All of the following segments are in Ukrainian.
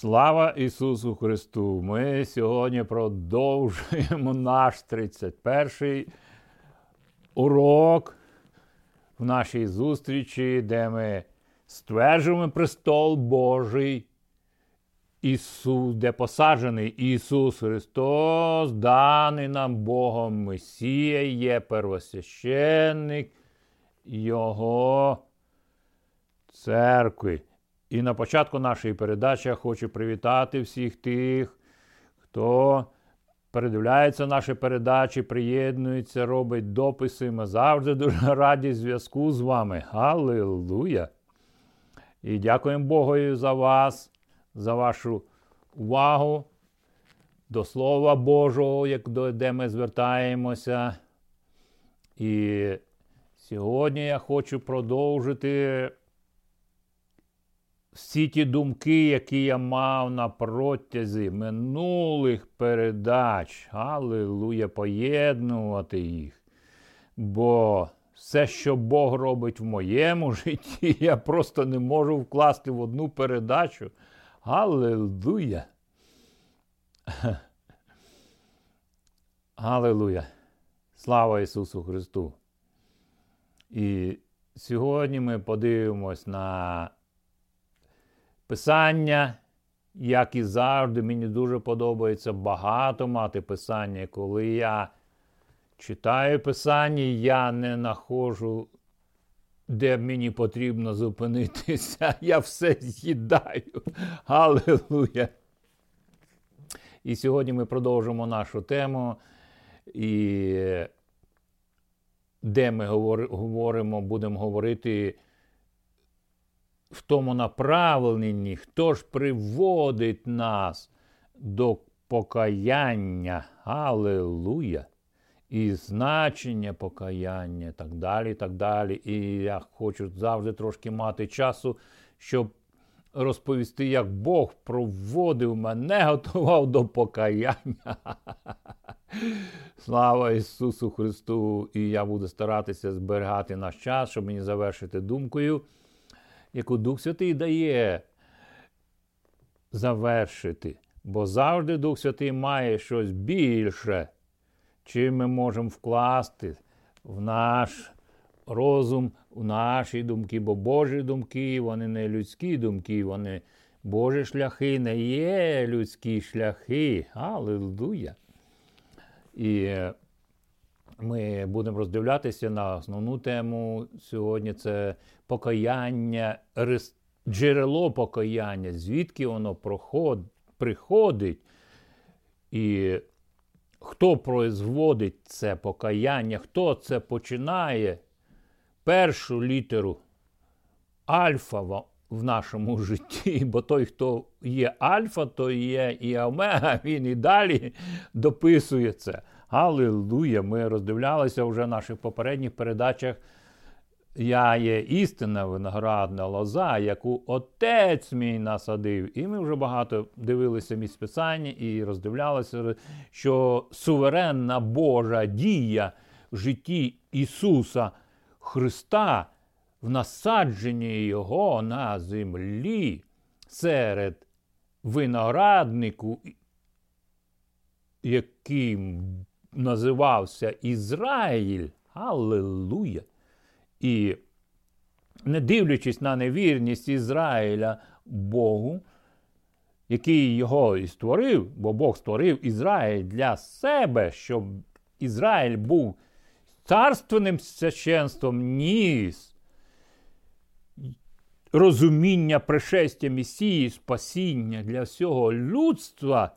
Слава Ісусу Христу! Ми сьогодні продовжуємо наш 31-й урок в нашій зустрічі, де ми стверджуємо престол Божий, Ісус, де посаджений Ісус Христос, даний нам Богом Месія, є первосвященник Його церкви. І на початку нашої передачі я хочу привітати всіх тих, хто передивляється наші передачі, приєднується, робить дописи. Ми завжди дуже раді зв'язку з вами. Аллилуйя! І дякуємо Богу за вас, за вашу увагу до Слова Божого, як до, де ми звертаємося. І сьогодні я хочу продовжити всі ті думки, які я мав на протязі минулих передач, Аллилуйя, поєднувати їх. Бо все, що Бог робить в моєму житті, я просто не можу вкласти в одну передачу. Аллилуйя. Аллилуйя. Слава Ісусу Христу. І сьогодні ми подивимось на Писання, як і завжди, мені дуже подобається багато мати писання. Коли я читаю писання, я не нахожу, де мені потрібно зупинитися. Я все з'їдаю. Аллилуйя! І сьогодні ми продовжимо нашу тему, і де ми говоримо, будемо говорити в тому направленні, хто ж приводить нас до покаяння. Аллилуйя! І значення покаяння, так далі. так далі. І я хочу завжди трошки мати часу, щоб розповісти, як Бог проводив мене, готував до покаяння. Слава Ісусу Христу! І я буду старатися зберігати наш час, щоб мені завершити думкою яку Дух Святий дає завершити. Бо завжди Дух Святий має щось більше, чим ми можемо вкласти в наш розум, в наші думки. Бо Божі думки, вони не людські думки, вони Божі шляхи не є людські шляхи. Аллилуйя! І ми будемо роздивлятися на основну тему сьогодні. Це покаяння, джерело покаяння, звідки воно приходить, і хто производить це покаяння, хто це починає першу літеру альфа в нашому житті, бо той, хто є альфа, то є і омега, він і далі дописує це. Аллилуйя! Ми роздивлялися вже в наших попередніх передачах. Я є істинна виноградна лоза, яку отець мій насадив. І ми вже багато дивилися місць писання і роздивлялися, що суверенна Божа дія в житті Ісуса Христа в насадженні Його на землі серед винограднику, яким називався Ізраїль. Аллилуйя! І не дивлячись на невірність Ізраїля Богу, який його і створив, бо Бог створив Ізраїль для себе, щоб Ізраїль був царственним священством, ніс розуміння пришестя Месії, спасіння для всього людства,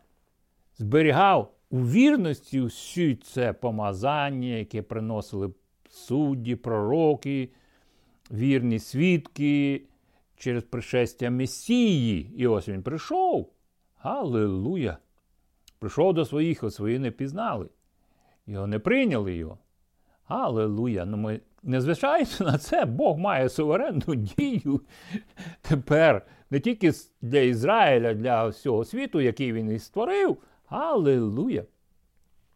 зберігав у вірності всі це помазання, яке приносили судді, пророки, вірні свідки через пришестя Месії. І ось він прийшов. Галилуя! Прийшов до своїх, а свої не пізнали. Його не прийняли його. Аллилуйя! Ну ми не зважаючи на це, Бог має суверенну дію тепер не тільки для Ізраїля, для всього світу, який він і створив. Аллилуйя!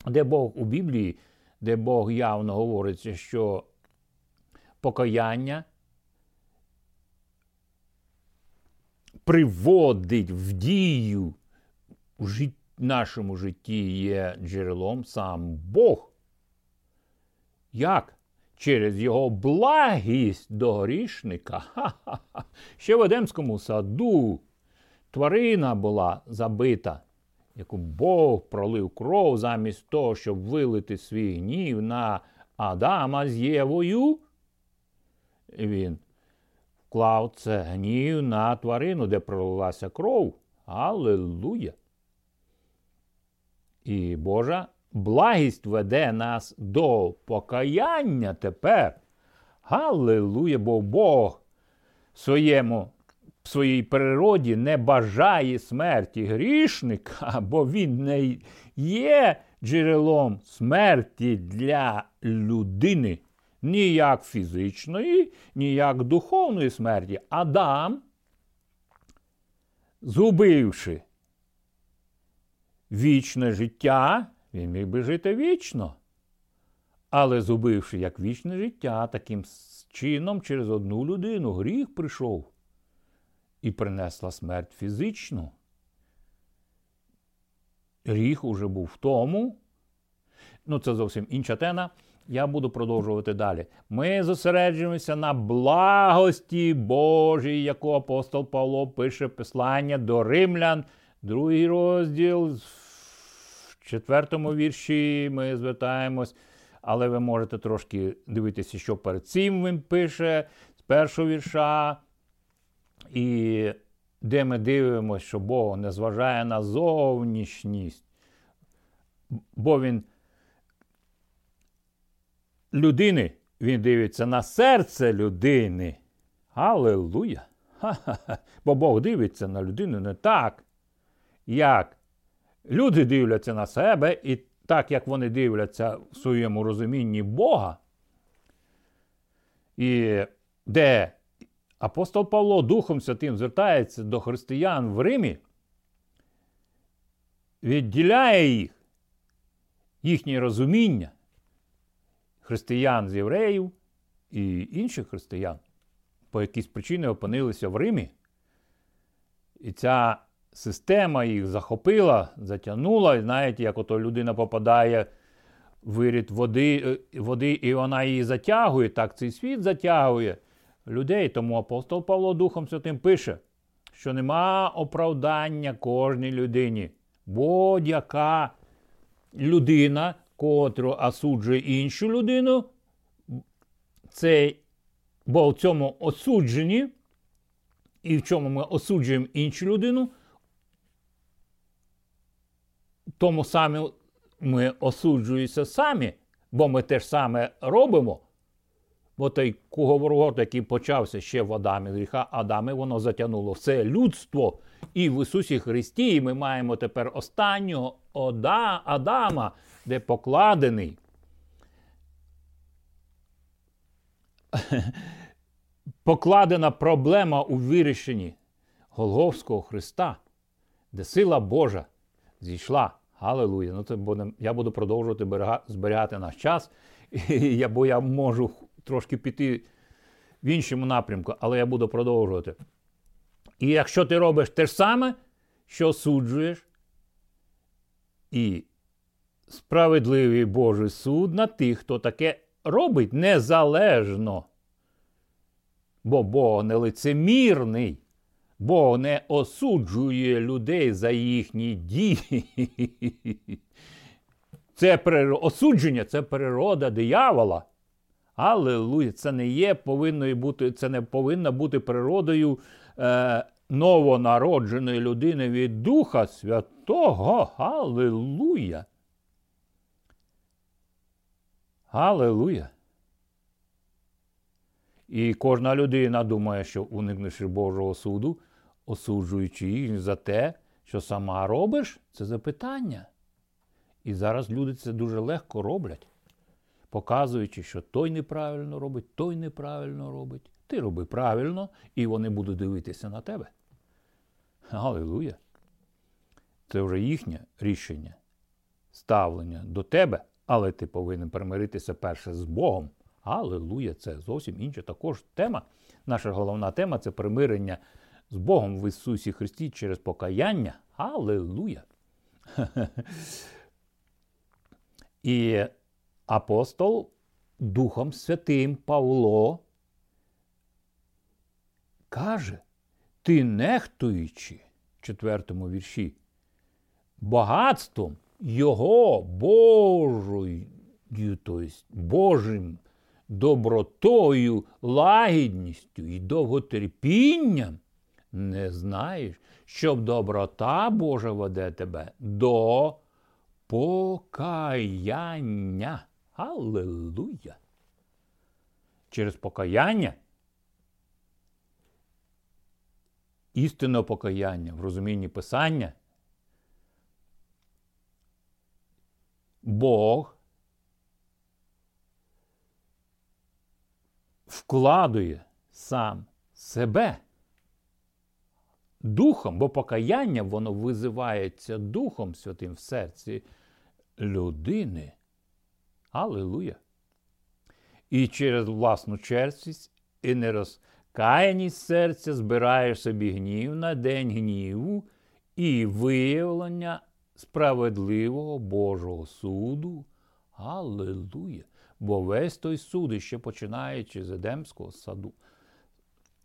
Де Бог у Біблії де Бог явно говориться, що покаяння приводить в дію в нашому житті є джерелом сам Бог. Як? Через його благість до грішника. Ха-ха-ха. Ще в Едемському саду тварина була забита, яку Бог пролив кров замість того, щоб вилити свій гнів на Адама з Євою. Він вклав це гнів на тварину, де пролилася кров. Аллилуйя! І Божа благість веде нас до покаяння тепер. Галилуя, бо Бог своєму, своїй природі не бажає смерті грішника, бо він не є джерелом смерті для людини. Ніяк фізичної, ніяк духовної смерті. Адам, згубивши вічне життя, він міг би жити вічно. Але зубивши як вічне життя, таким чином через одну людину гріх прийшов і принесла смерть фізичну. Гріх уже був в тому. Ну, це зовсім інша тема. Я буду продовжувати далі. Ми зосереджуємося на благості Божій, яку апостол Павло пише послання до римлян, другий розділ В четвертому вірші ми звертаємось, але ви можете трошки дивитися, що перед цим він пише з першого вірша. І де ми дивимося, що Бог не зважає на зовнішність, бо він людини, він дивиться на серце людини. Аллилуйя! Бо Бог дивиться на людину не так, як Люди дивляться на себе, і так як вони дивляться в своєму розумінні Бога, і де апостол Павло Духом Святим звертається до християн в Римі, відділяє їх, їхнє розуміння християн з євреїв і інших християн, по якійсь причині опинилися в Римі. І ця система їх захопила, затягнула. І знаєте, як ото людина попадає в вирід води, е, води, і вона її затягує, так цей світ затягує людей. Тому апостол Павло Духом Святим пише, що нема оправдання кожній людині. Будь-яка людина, котру осуджує іншу людину, це, бо в цьому осудженні, і в чому ми осуджуємо іншу людину, тому самі ми осуджуємося самі, бо ми те ж саме робимо. Бо той куговорот, який почався ще в Адамі гріха, Адами, воно затягнуло все людство. І в Ісусі Христі ми маємо тепер останнього Ода, Адама, де покладений. Покладена проблема у вирішенні Голговського Христа, де сила Божа зійшла. Галилуя. Ну, це буде, Я буду продовжувати зберігати наш час, і бо я можу трошки піти в іншому напрямку, але я буду продовжувати. І якщо ти робиш те ж саме, що суджуєш, і справедливий Божий суд на тих, хто таке робить незалежно. Бо Бог не лицемірний. Бог не осуджує людей за їхні дії. Це осудження це природа диявола. Аллилуйя, це не є повинно бути, це не повинна бути природою е, новонародженої людини від Духа Святого. Аллилуйя. Аллилуйя. І кожна людина думає, що уникнувши Божого суду, осуджуючи їх за те, що сама робиш, це запитання. І зараз люди це дуже легко роблять, показуючи, що той неправильно робить, той неправильно робить. Ти роби правильно, і вони будуть дивитися на тебе. Аллилуйя! Це вже їхнє рішення, ставлення до тебе, але ти повинен примиритися перше з Богом. Аллилуйя! Це зовсім інша також тема. Наша головна тема це примирення з Богом в Ісусі Христі через покаяння. Аллилуйя! І апостол Духом Святим Павло каже, ти нехтуючи, в четвертому вірші, багатством Його Божою, тобто Божим добротою, лагідністю і довготерпінням, не знаєш, щоб доброта Божа веде тебе до покаяння. Аллилуйя! Через покаяння. Істинне покаяння в розумінні Писання. Бог вкладує сам себе духом, бо покаяння воно визивається Духом Святим в серці людини. Аллилуйя! І через власну черствість і нерозкаяність серця збираєш собі гнів на день гніву і виявлення справедливого Божого суду. Аллилуйя! Бо весь той суд, ще починаючи з Едемського саду,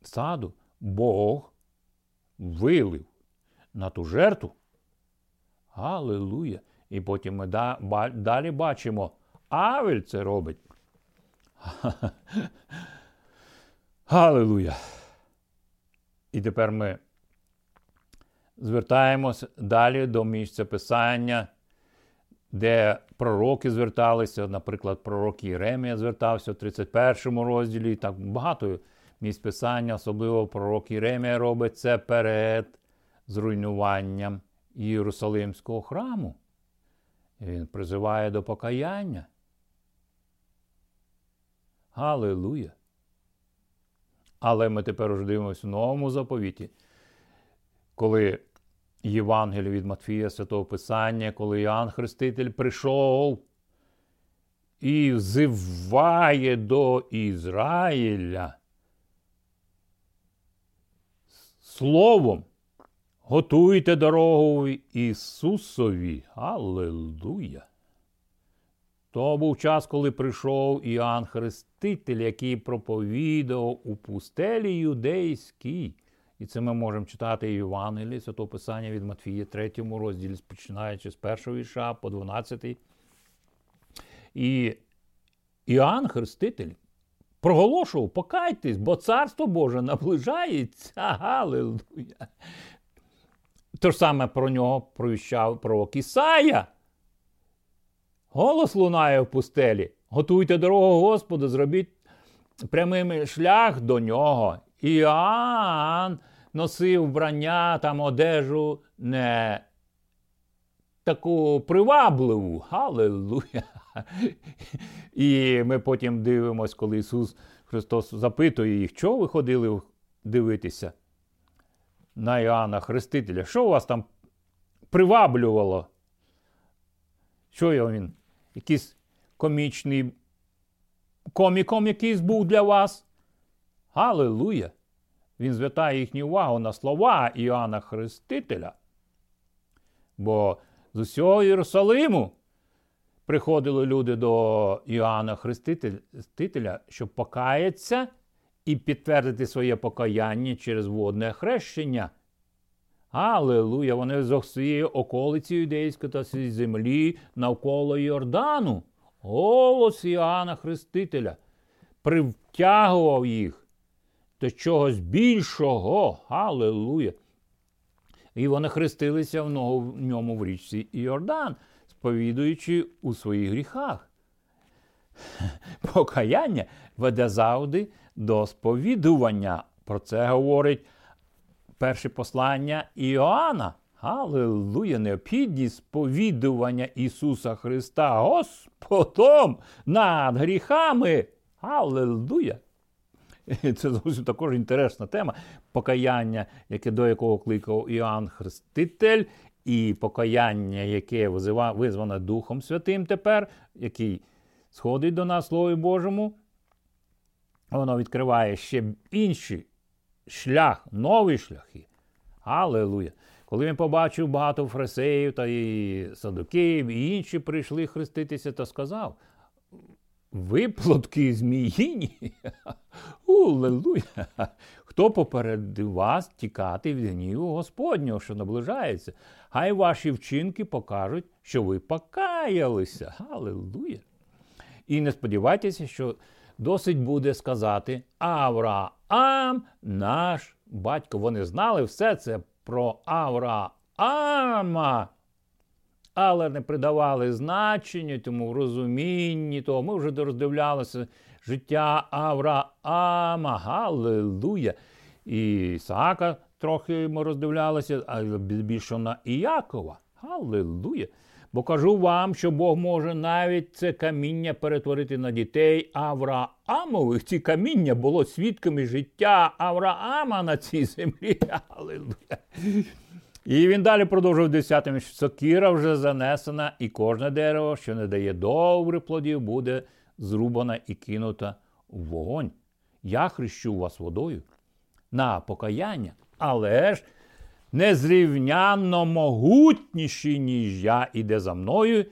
саду, Бог вилив на ту жертву. Аллилуйя! І потім ми далі бачимо, Авель це робить. Аллилуйя! І тепер ми звертаємось далі до місця писання, де пророки зверталися, наприклад, пророк Єремія звертався в 31 розділі. Так багато місць писання, особливо пророк Єремія робить це перед зруйнуванням Єрусалимського храму. Він призиває до покаяння. Галилуя! Але ми тепер уже дивимося в новому заповіті, коли Євангеліє від Матфія Святого Писання, коли Іоанн Хреститель прийшов і взиває до Ізраїля словом, готуйте дорогу Ісусові. Аллилуйя! То був час, коли прийшов Іоанн Хреститель, який проповідав у пустелі юдейській. І це ми можемо читати в Євангелії, Святого Писання від Матфія, 3 розділі, починаючи з першого вірша по 12. І Іоанн Хреститель проголошував, покайтесь, бо царство Боже наближається. Галилуя! То ж саме про нього провіщав пророк Ісая. Голос лунає в пустелі. Готуйте дорогу Господу, зробіть прямим шлях до нього. Іоанн носив вбрання там одежу не таку привабливу. Галилуя! І ми потім дивимося, коли Ісус Христос запитує їх, чого ви ходили дивитися на Іоанна Хрестителя? Що у вас там приваблювало? Що він? Якийсь комічний коміком якийсь був для вас? Галилуя! Він звертає їхню увагу на слова Іоанна Хрестителя. Бо з усього Єрусалиму приходили люди до Іоанна Хрестителя, щоб покаятися і підтвердити своє покаяння через водне хрещення. Аллилуйя! Вони з всієї околиці юдейської та землі навколо Йордану. Голос Іоанна Хрестителя привтягував їх до чогось більшого. Аллилуйя! І вони хрестилися в ньому в річці Іордан, сповідуючи у своїх гріхах. Покаяння веде завжди до сповідування. Про це говорить перше послання Іоанна. Аллилуйя, необхідність сповідування Ісуса Христа Господом над гріхами. Аллилуйя! Це зовсім також інтересна тема. Покаяння, яке до якого кликав Іоанн Хреститель, і покаяння, яке визване Духом Святим тепер, який сходить до нас Слові Божому, воно відкриває ще інші шлях, нові шляхи. Аллилуйя. Коли він побачив багато фрисеїв та і садуків, і інші прийшли хреститися, то сказав: виплотки зміїні. Улелуя! Хто попередив вас тікати від гніву Господнього, що наближається? Хай ваші вчинки покажуть, що ви покаялися. Аллилуйя! І не сподівайтеся, що досить буде сказати Авраам, наш батько. Вони знали все це про Авраама але не придавали значення тому в розумінні того. Ми вже роздивлялися життя Авраама, Галилуя. І Ісаака трохи ми роздивлялися, а більше на Іякова. Галилуя. Бо кажу вам, що Бог може навіть це каміння перетворити на дітей Авраамових. Ці каміння було свідками життя Авраама на цій землі. Аллилуйя. І він далі продовжив десятим, що сокира вже занесена, і кожне дерево, що не дає добрих плодів, буде зрубана і кинута в вогонь. Я хрещу вас водою на покаяння, але ж незрівнянно могутніший, ніж я іде за мною.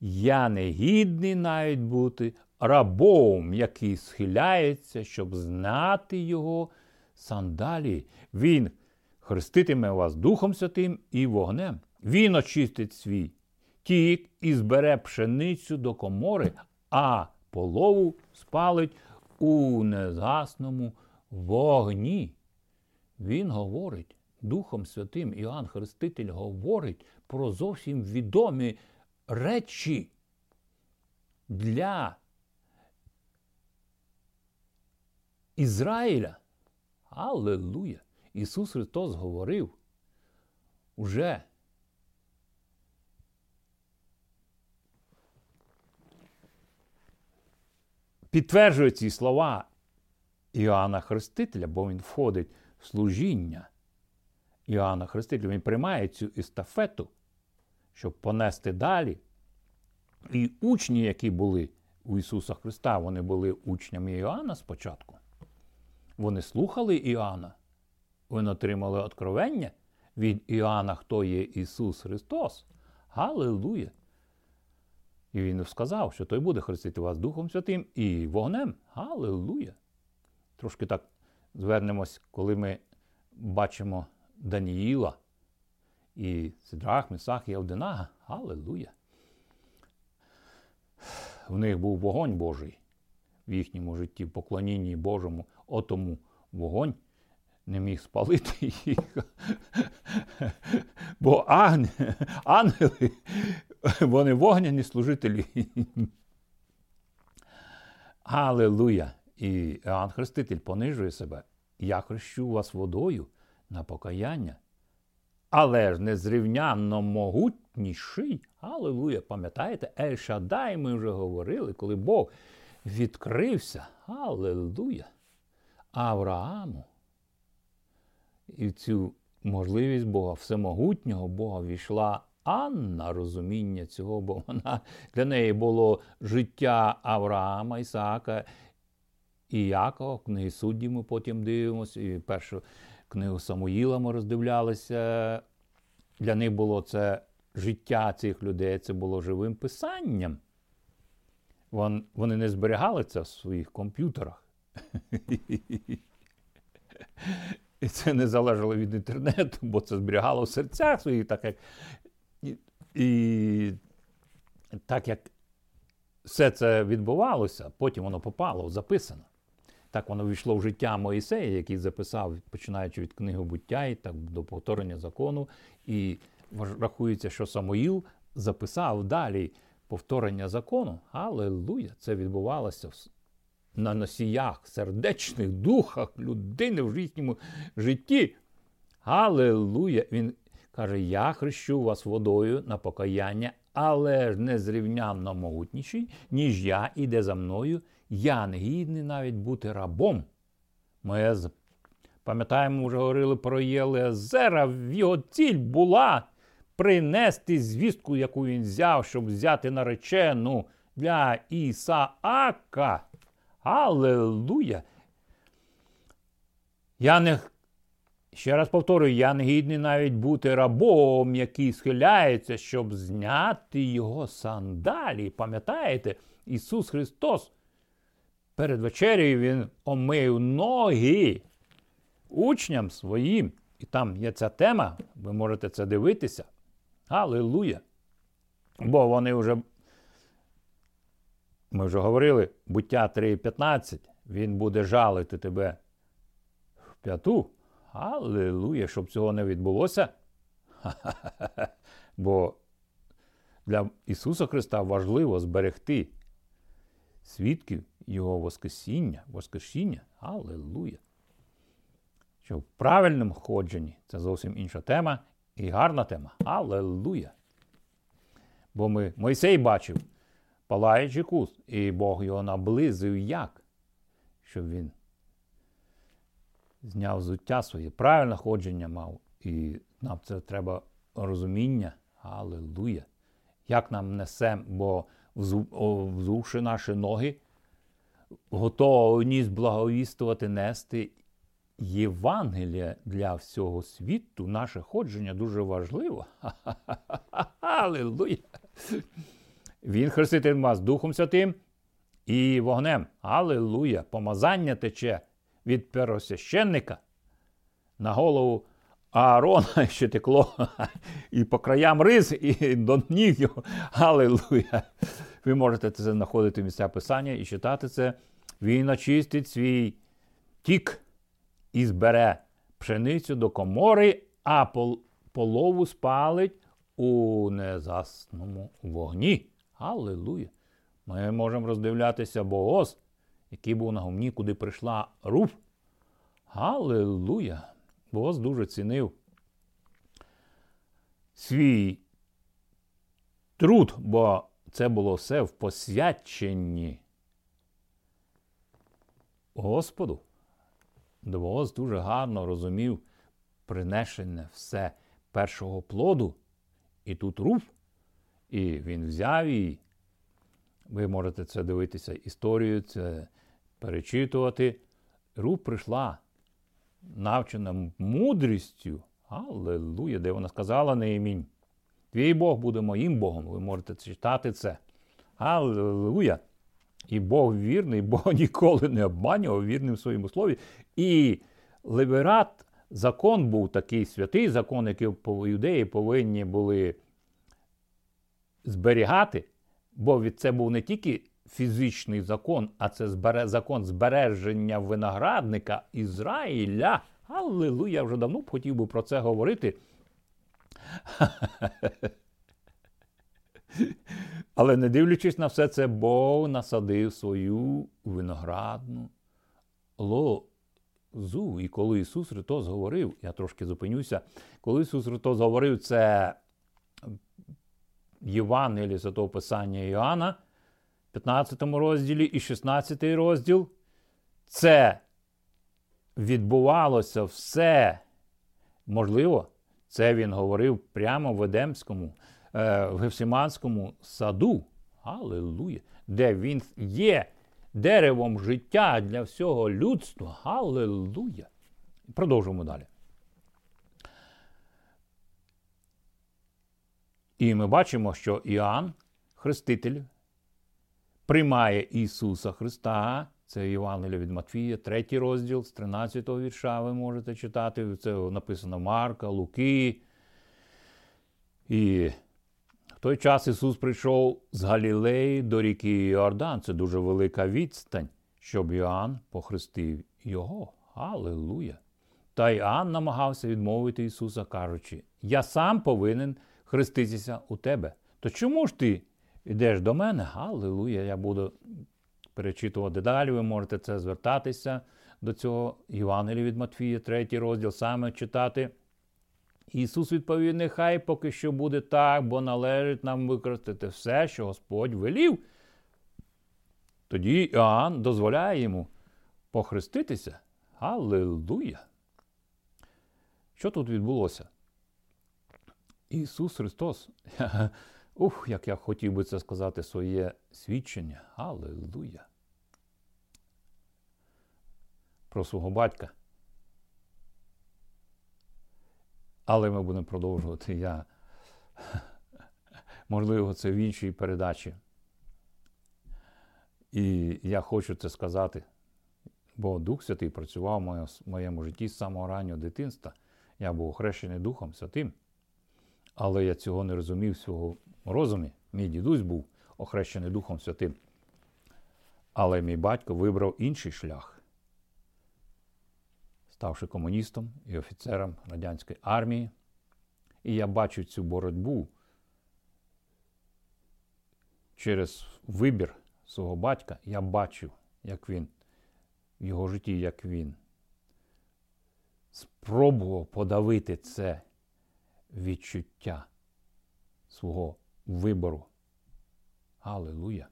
Я не гідний навіть бути рабом, який схиляється, щоб знати його сандалії. Він хреститиме вас Духом Святим і вогнем. Він очистить свій тік і збере пшеницю до комори, а полову спалить у незгасному вогні. Він говорить Духом Святим Іоанн Хреститель говорить про зовсім відомі речі для Ізраїля. Аллилуйя! Ісус Христос говорив уже підтверджує ці слова Іоанна Хрестителя, бо він входить в служіння Іоанна Хрестителя. Він приймає цю естафету, щоб понести далі. І учні, які були у Ісуса Христа, вони були учнями Іоанна спочатку. Вони слухали Іоанна, вони отримали откровення від Іоанна, хто є Ісус Христос. Галилуя! І він сказав, що той буде хрестити вас Духом Святим і вогнем. Галилуя! Трошки так звернемось, коли ми бачимо Даніїла і Сидрах, Месах і Авденага. Галилуя! В них був вогонь Божий в їхньому житті, в поклонінні Божому, отому вогонь не міг спалити їх. Бо ангели, вони вогняні служителі. Аллилуйя! І Іоанн Хреститель понижує себе. Я хрещу вас водою на покаяння. Але ж незрівнянно могутніший. Аллилуйя! Пам'ятаєте, Ель-Шадай ми вже говорили, коли Бог відкрився. Аллилуйя! Аврааму. І в цю можливість Бога, всемогутнього Бога, війшла Анна розуміння цього, бо вона для неї було життя Авраама, Ісаака і Якова. Книги судді ми потім дивимося, і першу книгу Самуїла ми роздивлялися. Для них було це життя цих людей, це було живим писанням. Вони не зберігали це в своїх комп'ютерах. І це не залежало від інтернету, бо це зберігало в серцях своїх, так як і, і так як все це відбувалося, потім воно попало, записано. Так воно війшло в життя Моїсея, який записав, починаючи від книги буття і так до повторення закону. І рахується, що Самоїл записав далі повторення закону. Аллилуйя! Це відбувалося на носіях, сердечних духах людини в їхньому житті. Аллилуйя! Він каже: Я хрещу вас водою на покаяння, але ж незрівнянно могутніший, ніж я іде за мною. Я не гідний навіть бути рабом. Ми пам'ятаємо, вже говорили про Єлезера, його ціль була принести звістку, яку він взяв, щоб взяти наречену для Ісаака. Аллилуйя! Я не, ще раз повторюю, я не гідний навіть бути рабом, який схиляється, щоб зняти його сандалі. Пам'ятаєте, Ісус Христос перед вечерею Він омив ноги учням своїм. І там є ця тема, ви можете це дивитися. Аллилуйя! Бо вони вже, ми вже говорили, буття 3.15, він буде жалити тебе в п'яту. Аллилуйя, щоб цього не відбулося. Бо для Ісуса Христа важливо зберегти свідків Його Воскресіння, Воскресіння. Аллилуйя. Що в правильному ходженні це зовсім інша тема і гарна тема. Аллилуйя. Бо ми, Мойсей бачив палаючий куст, і Бог його наблизив як? Щоб він зняв взуття своє, правильне ходження мав. І нам це треба розуміння. Аллилуйя. Як нам несе, бо взувши наші ноги, готовність благовістувати, нести Євангелія для всього світу, наше ходження дуже важливо. Аллилуйя! Він хреститель вас Духом Святим і вогнем. Аллилуйя! Помазання тече від первосвященника на голову Аарона ще текло і по краям риз, і до ніг його. Аллилуйя! Ви можете це знаходити в місця Писання і читати це. Він очистить свій тік і збере пшеницю до комори, а полову спалить у незасному вогні. Аллилуйя! Ми можемо роздивлятися Богос, який був на гумні, куди прийшла руф. Аллилуйя! Богос дуже цінив свій труд, бо це було все в посвяченні Господу. Доволос дуже гарно розумів принесене все першого плоду. І тут руф, і він взяв її. Ви можете це дивитися історію, це перечитувати. Руф прийшла, навчена мудрістю. Аллилуйя, де вона сказала Неємінь. Твій Бог буде моїм Богом. Ви можете читати це. Аллилуйя! І Бог вірний, Бог ніколи не обманював вірним в своєму слові. І либерат, закон був такий святий закон, який юдеї повинні були зберігати, бо це був не тільки фізичний закон, а це закон збереження виноградника Ізраїля. Аллилуйя, я вже давно б хотів би про це говорити. Але не дивлячись на все це, Бог насадив свою виноградну лозу. І коли Ісус Христос говорив, я трошки зупинюся, коли Ісус Христос говорив це Євангелії Святого Писання Іоанна, 15 розділі і 16 розділ, це відбувалося все можливо. Це він говорив прямо в Едемському Е, в Гефсиманському саду, Аллилуйя, де він є деревом життя для всього людства. Аллилуйя. Продовжуємо далі. І ми бачимо, що Іоанн, Хреститель, приймає Ісуса Христа. Це Євангелія від Матфія, третій розділ з 13 го вірша ви можете читати. Це написано Марка, Луки. І в той час Ісус прийшов з Галілеї до ріки Йордан. Це дуже велика відстань, щоб Іоанн похрестив його. Аллилуйя! Та Іоанн намагався відмовити Ісуса, кажучи: Я сам повинен хреститися у тебе. То чому ж ти йдеш до мене? Аллилуйя! Я буду перечитувати далі. Ви можете це звертатися до цього Євангелія від Матфія, третій розділ, саме читати. Ісус відповів: нехай поки що буде так, бо належить нам використати все, що Господь велів. Тоді Іоанн дозволяє йому похреститися. Аллилуйя! Що тут відбулося? Ісус Христос. Ух, як я хотів би це сказати, своє свідчення. Аллилуйя! Про свого батька Але ми будемо продовжувати. Я, Можливо, це в іншій передачі. І я хочу це сказати, бо Дух Святий працював в моєму житті з самого раннього дитинства. Я був охрещений Духом Святим. Але я цього не розумів в свого розумі. Мій дідусь був охрещений Духом Святим. Але мій батько вибрав інший шлях, ставши комуністом і офіцером радянської армії. І я бачу цю боротьбу через вибір свого батька. Я бачу, як він в його житті, як він спробував подавити це відчуття свого вибору. Аллилуйя!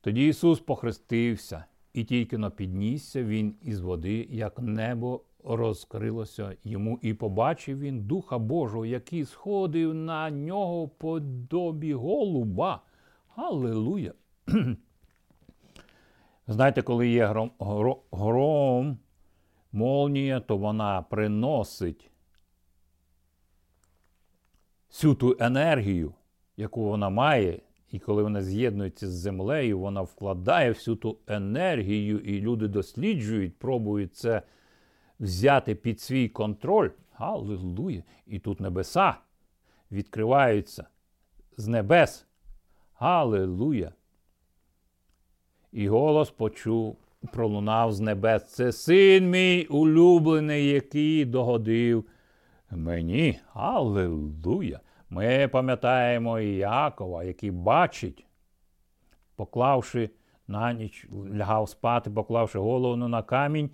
Тоді Ісус похрестився, і тільки но піднісся Він із води, як небо розкрилося йому, і побачив він Духа Божого, який сходив на нього подобі голуба. Аллилуйя! Знаєте, коли є гром, гром, молнія, то вона приносить всю ту енергію, яку вона має, і коли вона з'єднується з землею, вона вкладає всю ту енергію, і люди досліджують, пробують це взяти під свій контроль. Аллилуйя! І тут небеса відкриваються з небес. Аллилуйя! І голос почув, пролунав з небес. Це син мій улюблений, який догодив мені. Аллилуйя! Ми пам'ятаємо Якова, який бачить, поклавши на ніч, лягав спати, поклавши голову на камінь.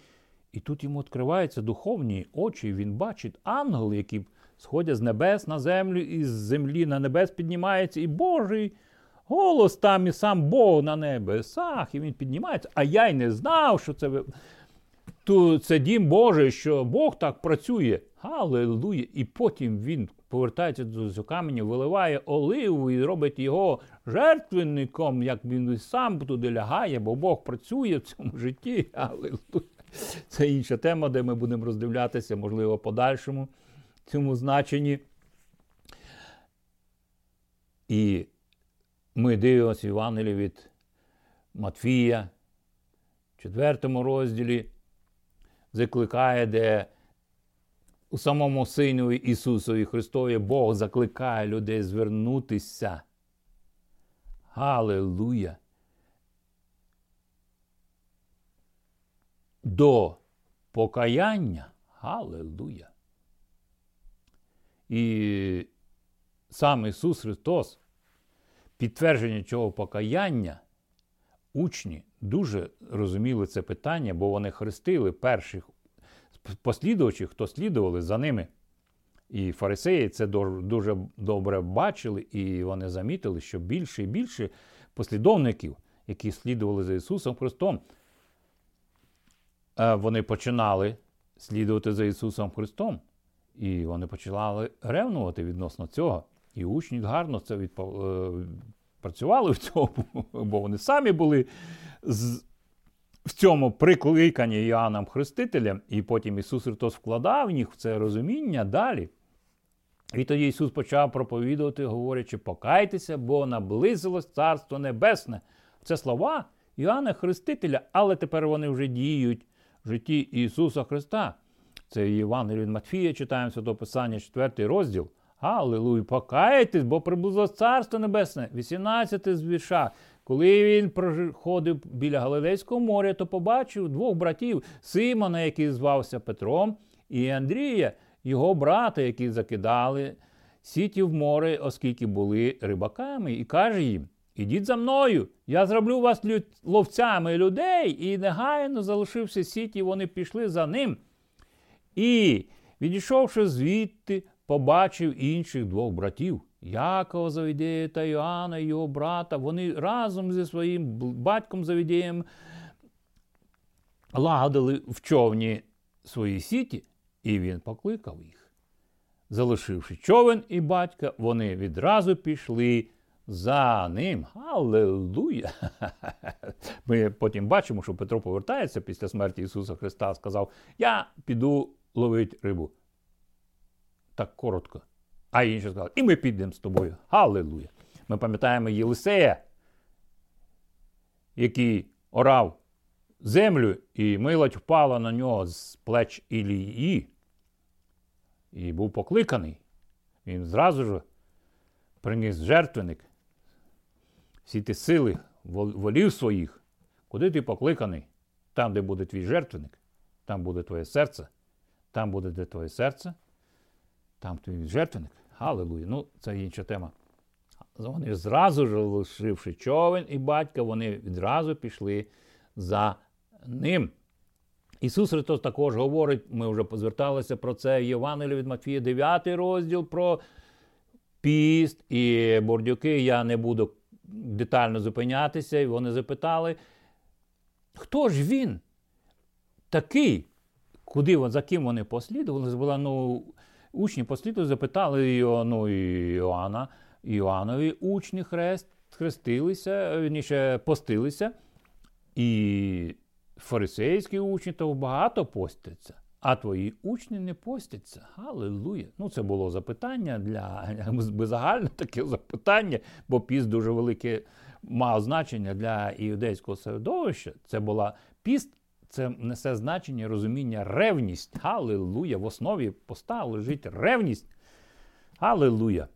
І тут йому відкриваються духовні очі, він бачить ангели, які сходять з небес на землю, і з землі на небес піднімається, і Божий голос там, і сам Бог на небесах, і він піднімається. А я й не знав, що це це дім Божий, що Бог так працює. Аллилуйя! І потім він повертається до каменю, виливає оливу і робить його жертвенником, як він сам туди лягає, бо Бог працює в цьому житті. Аллилуйя! Це інша тема, де ми будемо роздивлятися, можливо, подальшому цьому значенні. І ми дивимося Євангелії від Матфія, в четвертому розділі, закликає, де у самому Сину Ісусові Христові Бог закликає людей звернутися. Галилуя! До покаяння. Галилуя! І сам Ісус Христос, підтвердження цього покаяння, учні дуже розуміли це питання, бо вони хрестили перших послідувачів, хто слідували за ними. І фарисеї це дуже добре бачили, і вони замітили, що більше і більше послідовників, які слідували за Ісусом Христом, е, вони починали слідувати за Ісусом Христом. І вони почали ревнувати відносно цього. І учні гарно це відпов... Е, працювали в цьому, бо вони самі були з в цьому прикликанні Іоанном Хрестителем, і потім Ісус Христос вкладав в них в це розуміння далі. І тоді Ісус почав проповідувати, говорячи, покайтеся, бо наблизилось Царство Небесне. Це слова Іоанна Хрестителя, але тепер вони вже діють в житті Ісуса Христа. Це Євангелій від Матфія, читаємо Святого Писання, 4 розділ. Аллилуйя, покайтесь, бо приблизилось Царство Небесне, 18 з. Коли він проходив біля Галилейського моря, то побачив двох братів Симона, який звався Петром, і Андрія, його брата, які закидали сіті в море, оскільки були рибаками, і каже їм: Ідіть за мною, я зроблю вас ловцями людей, і негайно залишивши сіті, вони пішли за ним. І, відійшовши звідти, побачив інших двох братів. Якова Завідея та Йоанна, його брата, вони разом зі своїм батьком Завідеєм лагодили в човні свої сіті, і він покликав їх. Залишивши човен і батька, вони відразу пішли за ним. Аллилуйя! Ми потім бачимо, що Петро повертається після смерті Ісуса Христа, сказав: Я піду ловити рибу. так коротко. А інші сказали, і ми підемо з тобою. Галилуя! Ми пам'ятаємо Єлисея, який орав землю, і милость впала на нього з плеч Ілії. І був покликаний. Він зразу ж приніс жертвенник, всі ті сили волів своїх. Куди ти покликаний? Там, де буде твій жертвенник, там буде твоє серце, там буде де твоє серце, там твій жертвенник. Галилуя. Ну, це інша тема. Вони зразу ж лишивши човен і батька, вони відразу пішли за ним. Ісус Христос також говорить, ми вже зверталися про це в Євангелії від Матфія, 9 розділ про піст і бордюки. Я не буду детально зупинятися, і вони запитали, хто ж він такий? Куди за ким вони послідували? Була, ну, Учні послідували, запитали його, ну, Іоанна, Іоаннові учні хрест, хрестилися, вірніше, постилися. І фарисейські учні то багато постяться, а твої учні не постяться. Галилуя. Ну, це було запитання для загальне таке запитання, бо піст дуже велике мав значення для іудейського середовища. Це була піст. Це несе значення розуміння ревність. Галилуя. В основі поста лежить ревність. Галилуя.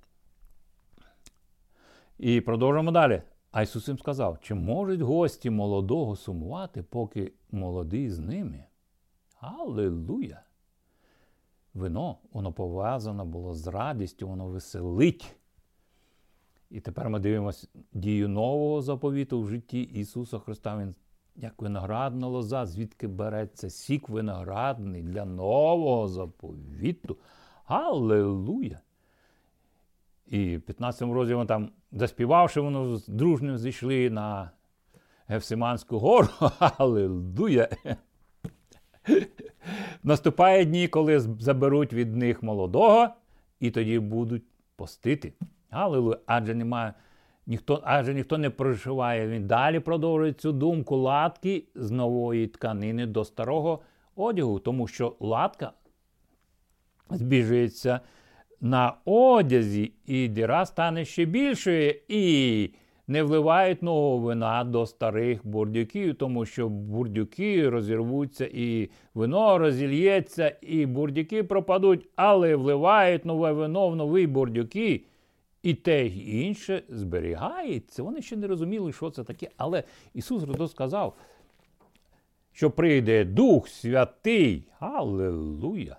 І продовжуємо далі. А Ісус їм сказав, чи можуть гості молодого сумувати, поки молодий з ними? Аллилуйя! Вино, воно пов'язано було з радістю, воно веселить. І тепер ми дивимося дію нового заповіту в житті Ісуса Христа. Він як виноградна лоза, звідки береться сік виноградний для нового заповіту. Аллилуйя! І в 15 році вони там, заспівавши, воно з дружним зійшли на Гефсиманську гору. Аллилуйя! Наступає дні, коли заберуть від них молодого, і тоді будуть постити. Аллилуйя! Адже немає. Ніхто, адже ніхто не проживає. Він далі продовжує цю думку латки з нової тканини до старого одягу, тому що латка збіжується на одязі, і діра стане ще більшою, і не вливають нового вина до старих бурдюків, тому що бурдюки розірвуться, і вино розільється, і бурдюки пропадуть, але вливають нове вино в нові бурдюки. І те й інше зберігається. Вони ще не розуміли, що це таке. Але Ісус Христос сказав, що прийде Дух Святий. Аллилуйя!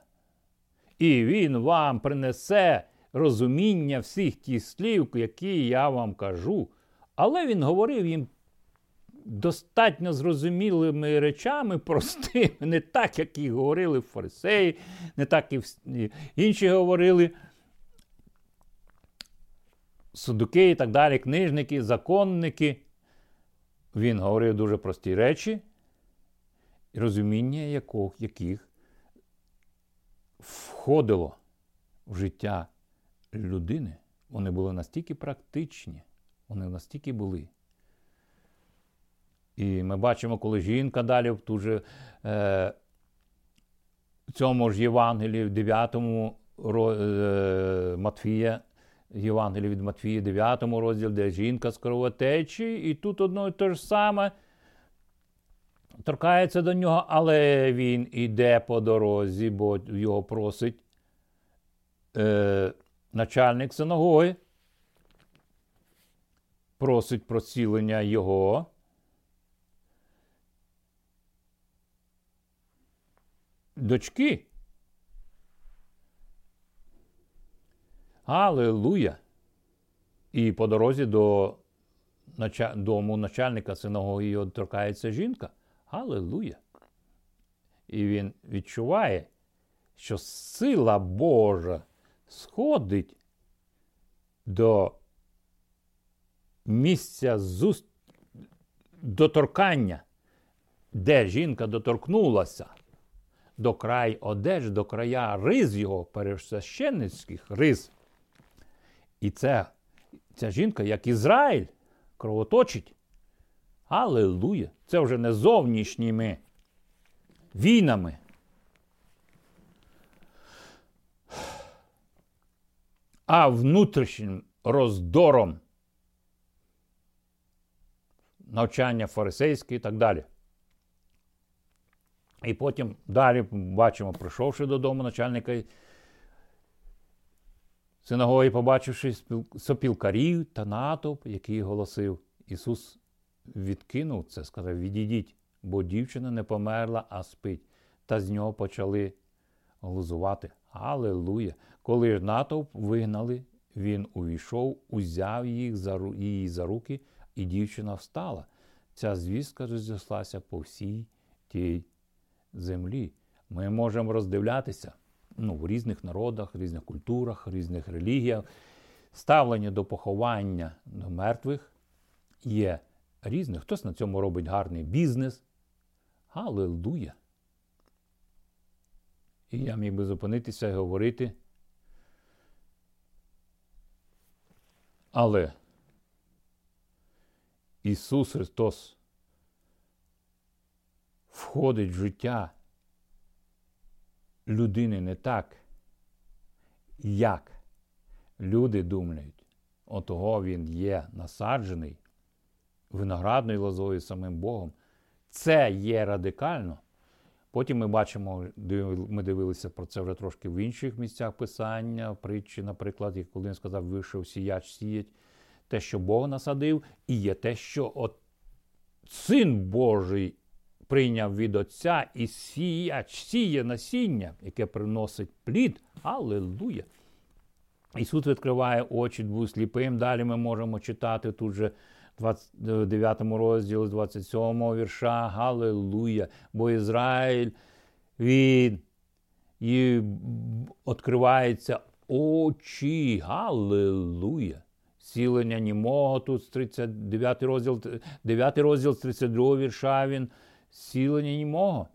І Він вам принесе розуміння всіх тих слів, які я вам кажу. Але Він говорив їм достатньо зрозумілими речами, простими, не так, як і говорили фарисеї, не так і інші говорили. Судуки і так далі, книжники, законники. Він говорив дуже прості речі, розуміння яких входило в життя людини, вони були настільки практичні, вони настільки були. І ми бачимо, коли жінка далі в ту же, е, цьому ж Євангелії, в 9 е, Матфія, Євангелії від Матфія, 9 розділі, де жінка з кровотечі, і тут одно і те ж саме торкається до нього, але він іде по дорозі, бо його просить е, начальник синагоги, просить про цілення його. Дочки. Аллилуйя! І по дорозі до дому начальника синагоги торкається жінка. Галилуя! І він відчуває, що сила Божа сходить до місця зуст... доторкання, де жінка доторкнулася до край одеж, до края риз його пересвященницьких риз. І це, ця жінка, як Ізраїль, кровоточить. Аллилуйя! Це вже не зовнішніми війнами. а внутрішнім роздором навчання фарисейське і так далі. І потім далі бачимо, прийшовши додому начальника синагоги, побачивши сопілкарів та натовп, який голосив, Ісус відкинув це, сказав: Відійдіть, бо дівчина не померла, а спить. Та з нього почали глузувати. Аллилуйя! Коли ж натовп вигнали, він увійшов, узяв їх за, її за руки, і дівчина встала. Ця звістка розіслася по всій тій землі. Ми можемо роздивлятися ну, в різних народах, різних культурах, різних релігіях. Ставлення до поховання до мертвих є різне. Хтось на цьому робить гарний бізнес. Аллилуйя! І я міг би зупинитися і говорити. Але Ісус Христос входить в життя людини не так, як люди думають. Отого він є насаджений виноградною лозою самим Богом. Це є радикально. Потім ми бачимо, ми дивилися про це вже трошки в інших місцях писання, притчі, наприклад, як коли він сказав, вийшов сіяч сіять, те, що Бог насадив, і є те, що от Син Божий прийняв від Отця і сіяч сіє насіння, яке приносить плід. Аллилуйя! Ісус відкриває очі двох сліпим. Далі ми можемо читати тут же 29 розділі, 27 вірша. Галилуя! Бо Ізраїль він і відкриваються очі. Галилуя! Сілення німого тут 39 розділ, 9 розділ з 32 вірша він сілення німого.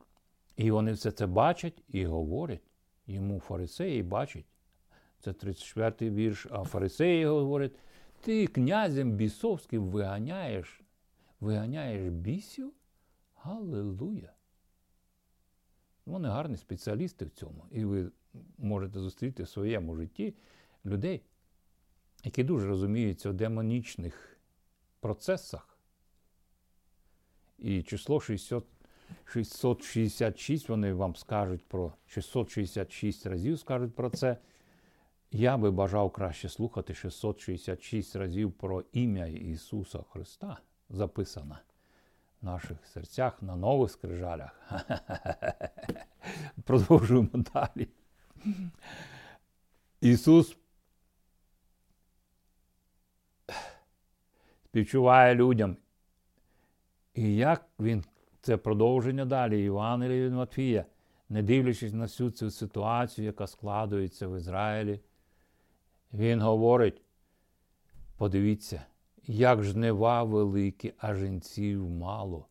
І вони все це бачать і говорять. Йому фарисеї бачать. Це 34 й вірш, а фарисеї говорять, ти князем бісовським виганяєш, виганяєш бісів? Галилуя! Вони гарні спеціалісти в цьому. І ви можете зустріти в своєму житті людей, які дуже розуміються в демонічних процесах. І число 60, 666 вони вам скажуть про 666 разів скажуть про це. Я би бажав краще слухати 666 разів про ім'я Ісуса Христа записано в наших серцях на нових скрижалях. Продовжуємо далі. Ісус співчуває людям. І як Він це продовження далі, Євангелія від Матфія, не дивлячись на всю цю ситуацію, яка складується в Ізраїлі. Він говорить: подивіться, як жнива великі, а жінців мало.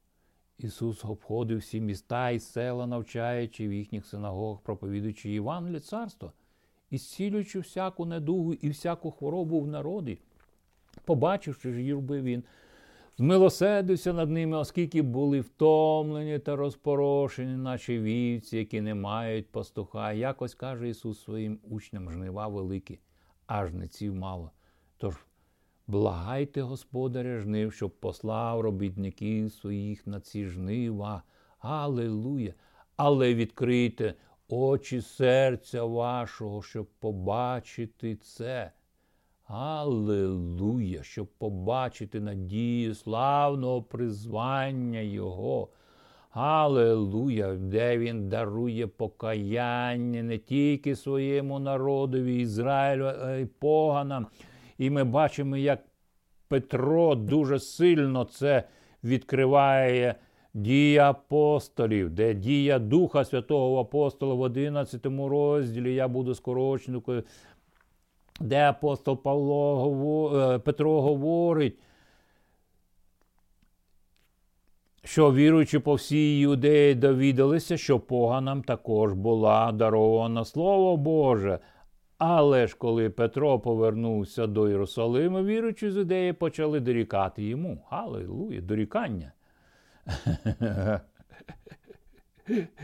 Ісус обходив всі міста і села, навчаючи в їхніх синагогах, проповідуючи Євангеліє царства, і зцілюючи всяку недугу і всяку хворобу в народі. Побачивши ж юрби, він змилосердився над ними, оскільки були втомлені та розпорошені, наче вівці, які не мають пастуха. Якось каже Ісус своїм учням жнива великі а жнеців мало. Тож благайте Господаря жнив, щоб послав робітників своїх на ці жнива. Аллилуйя! Але відкрийте очі серця вашого, щоб побачити це. Аллилуйя! Щоб побачити надію славного призвання Його. Аллилуйя, де він дарує покаяння не тільки своєму народові, Ізраїлю, а й поганам. І ми бачимо, як Петро дуже сильно це відкриває дія апостолів, де дія Духа Святого Апостола в 11 розділі. Я буду скорочною, де апостол Павло е, Петро говорить що віруючи по всій юдеї довідалися, що поганам також була дарована Слово Боже. Але ж коли Петро повернувся до Єрусалима, віруючи з юдеї, почали дорікати йому. Аллилуйя, дорікання.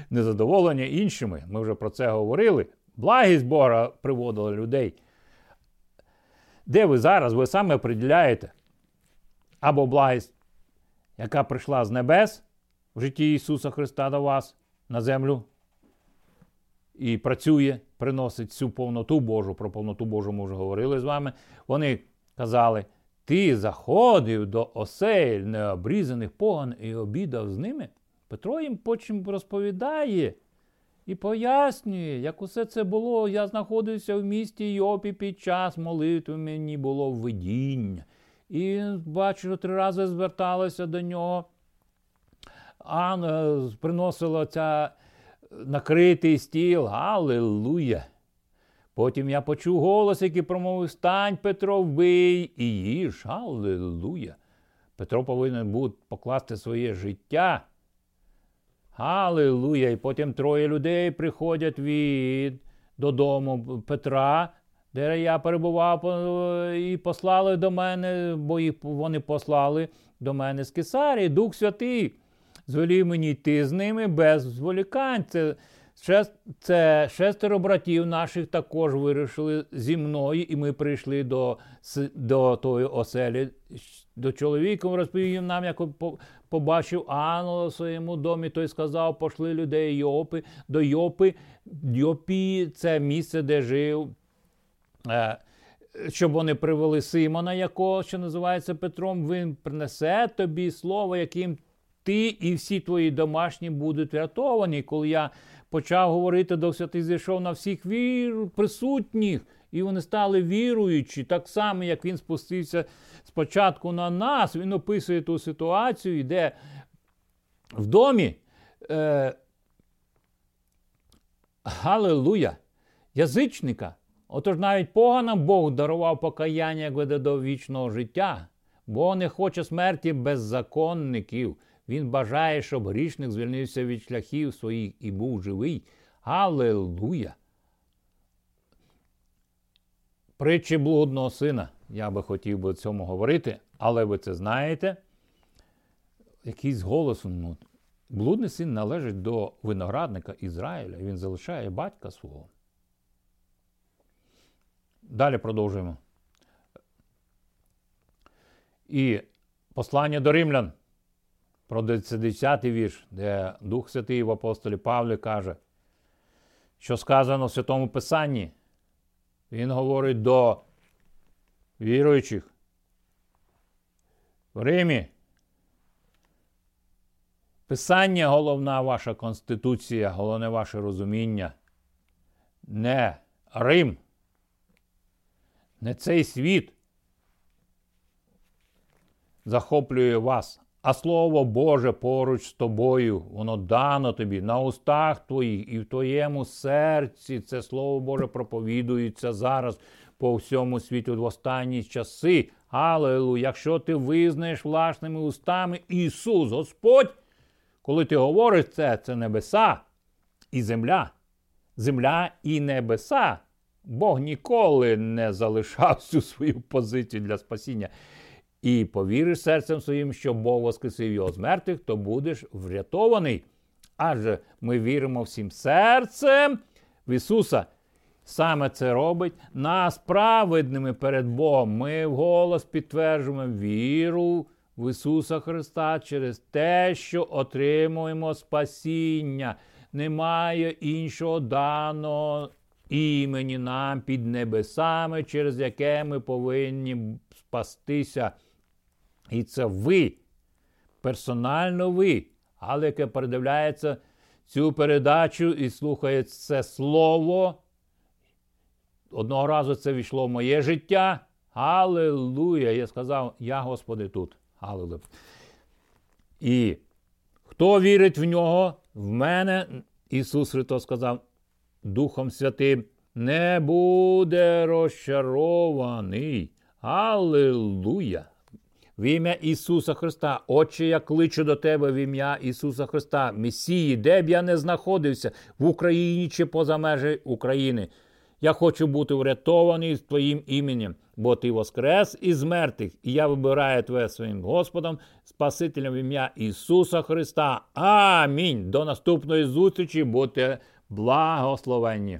Незадоволення іншими. Ми вже про це говорили. Благість Бога приводила людей. Де ви зараз, ви саме определяєте або благість, яка прийшла з небес в житті Ісуса Христа до вас на землю і працює, приносить всю повноту Божу. Про повноту Божу ми вже говорили з вами. Вони казали: Ти заходив до осель необрізаних поган і обідав з ними. Петро їм потім розповідає і пояснює, як усе це було. Я знаходився в місті Йопі під час молитви, мені було видіння. І бачу, три рази зверталося до нього. Анна приносила ця накритий стіл. Аллилуйя! Потім я почув голос, який промовив Стань, Петро, вбий і їж. Аллилуйя! Петро повинен був покласти своє життя. Аллилуйя! І потім троє людей приходять від додому Петра, де я перебував, і послали до мене, бо вони послали до мене з Кесарії, Дух Святий. Звелів мені йти з ними без зволікань. Це це шестеро братів наших також вирішили зі мною, і ми прийшли до до тої оселі. До чоловіка розповів нам, як побачив ангела у своєму домі, той сказав, пошли людей Йопи, до Йопи. Йопі це місце, де жив. Е, щоб вони привели Симона, якого що називається Петром, він принесе тобі слово, яким ти і всі твої домашні будуть врятовані. Коли я почав говорити, до Святий зійшов на всіх вір присутніх, і вони стали віруючі, так само, як він спустився спочатку на нас. Він описує ту ситуацію, де в домі. Е, Галилуя! Язичника. Отож навіть поганам Бог дарував покаяння як веде до вічного життя, бо не хоче смерті беззаконників. Він бажає, щоб грішник звільнився від шляхів своїх і був живий. Аллилуйя! Притчі блудного сина. Я би хотів би цьому говорити, але ви це знаєте. Якийсь голос. Ну, блудний син належить до виноградника Ізраїля, він залишає батька свого. Далі продовжуємо. І послання до римлян про 10-й вірш, де Дух Святий в апостолі Павлі каже, що сказано в Святому Писанні. Він говорить до віруючих. В Римі. Писання головна ваша конституція, головне ваше розуміння. Не Рим. Не цей світ захоплює вас, а Слово Боже поруч з тобою, воно дано тобі на устах твоїх і в твоєму серці. Це Слово Боже проповідується зараз по всьому світу в останні часи. Алелу, якщо ти визнаєш власними устами Ісус Господь, коли ти говориш це, це небеса і земля, земля і небеса. Бог ніколи не залишав всю свою позицію для спасіння. І повіриш серцем своїм, що Бог воскресив його з мертвих, то будеш врятований. Адже ми віримо всім серцем в Ісуса. Саме це робить нас праведними перед Богом. Ми вголос підтверджуємо віру в Ісуса Христа через те, що отримуємо спасіння. Немає іншого даного імені нам під небесами, через яке ми повинні спастися. І це ви, персонально ви, але яке передивляється цю передачу і слухає це слово. Одного разу це війшло в моє життя. Аллилуйя! Я сказав, я Господи тут. Аллилуйя. І хто вірить в нього, в мене, Ісус Христос сказав, Духом Святим, не буде розчарований. Аллилуйя! В ім'я Ісуса Христа, Отче, я кличу до Тебе в ім'я Ісуса Христа, Месії, де б я не знаходився, в Україні чи поза межі України. Я хочу бути врятований з Твоїм іменем, бо Ти воскрес із мертвих, і я вибираю Тебе своїм Господом, Спасителем в ім'я Ісуса Христа. Амінь. До наступної зустрічі, будьте благословенні.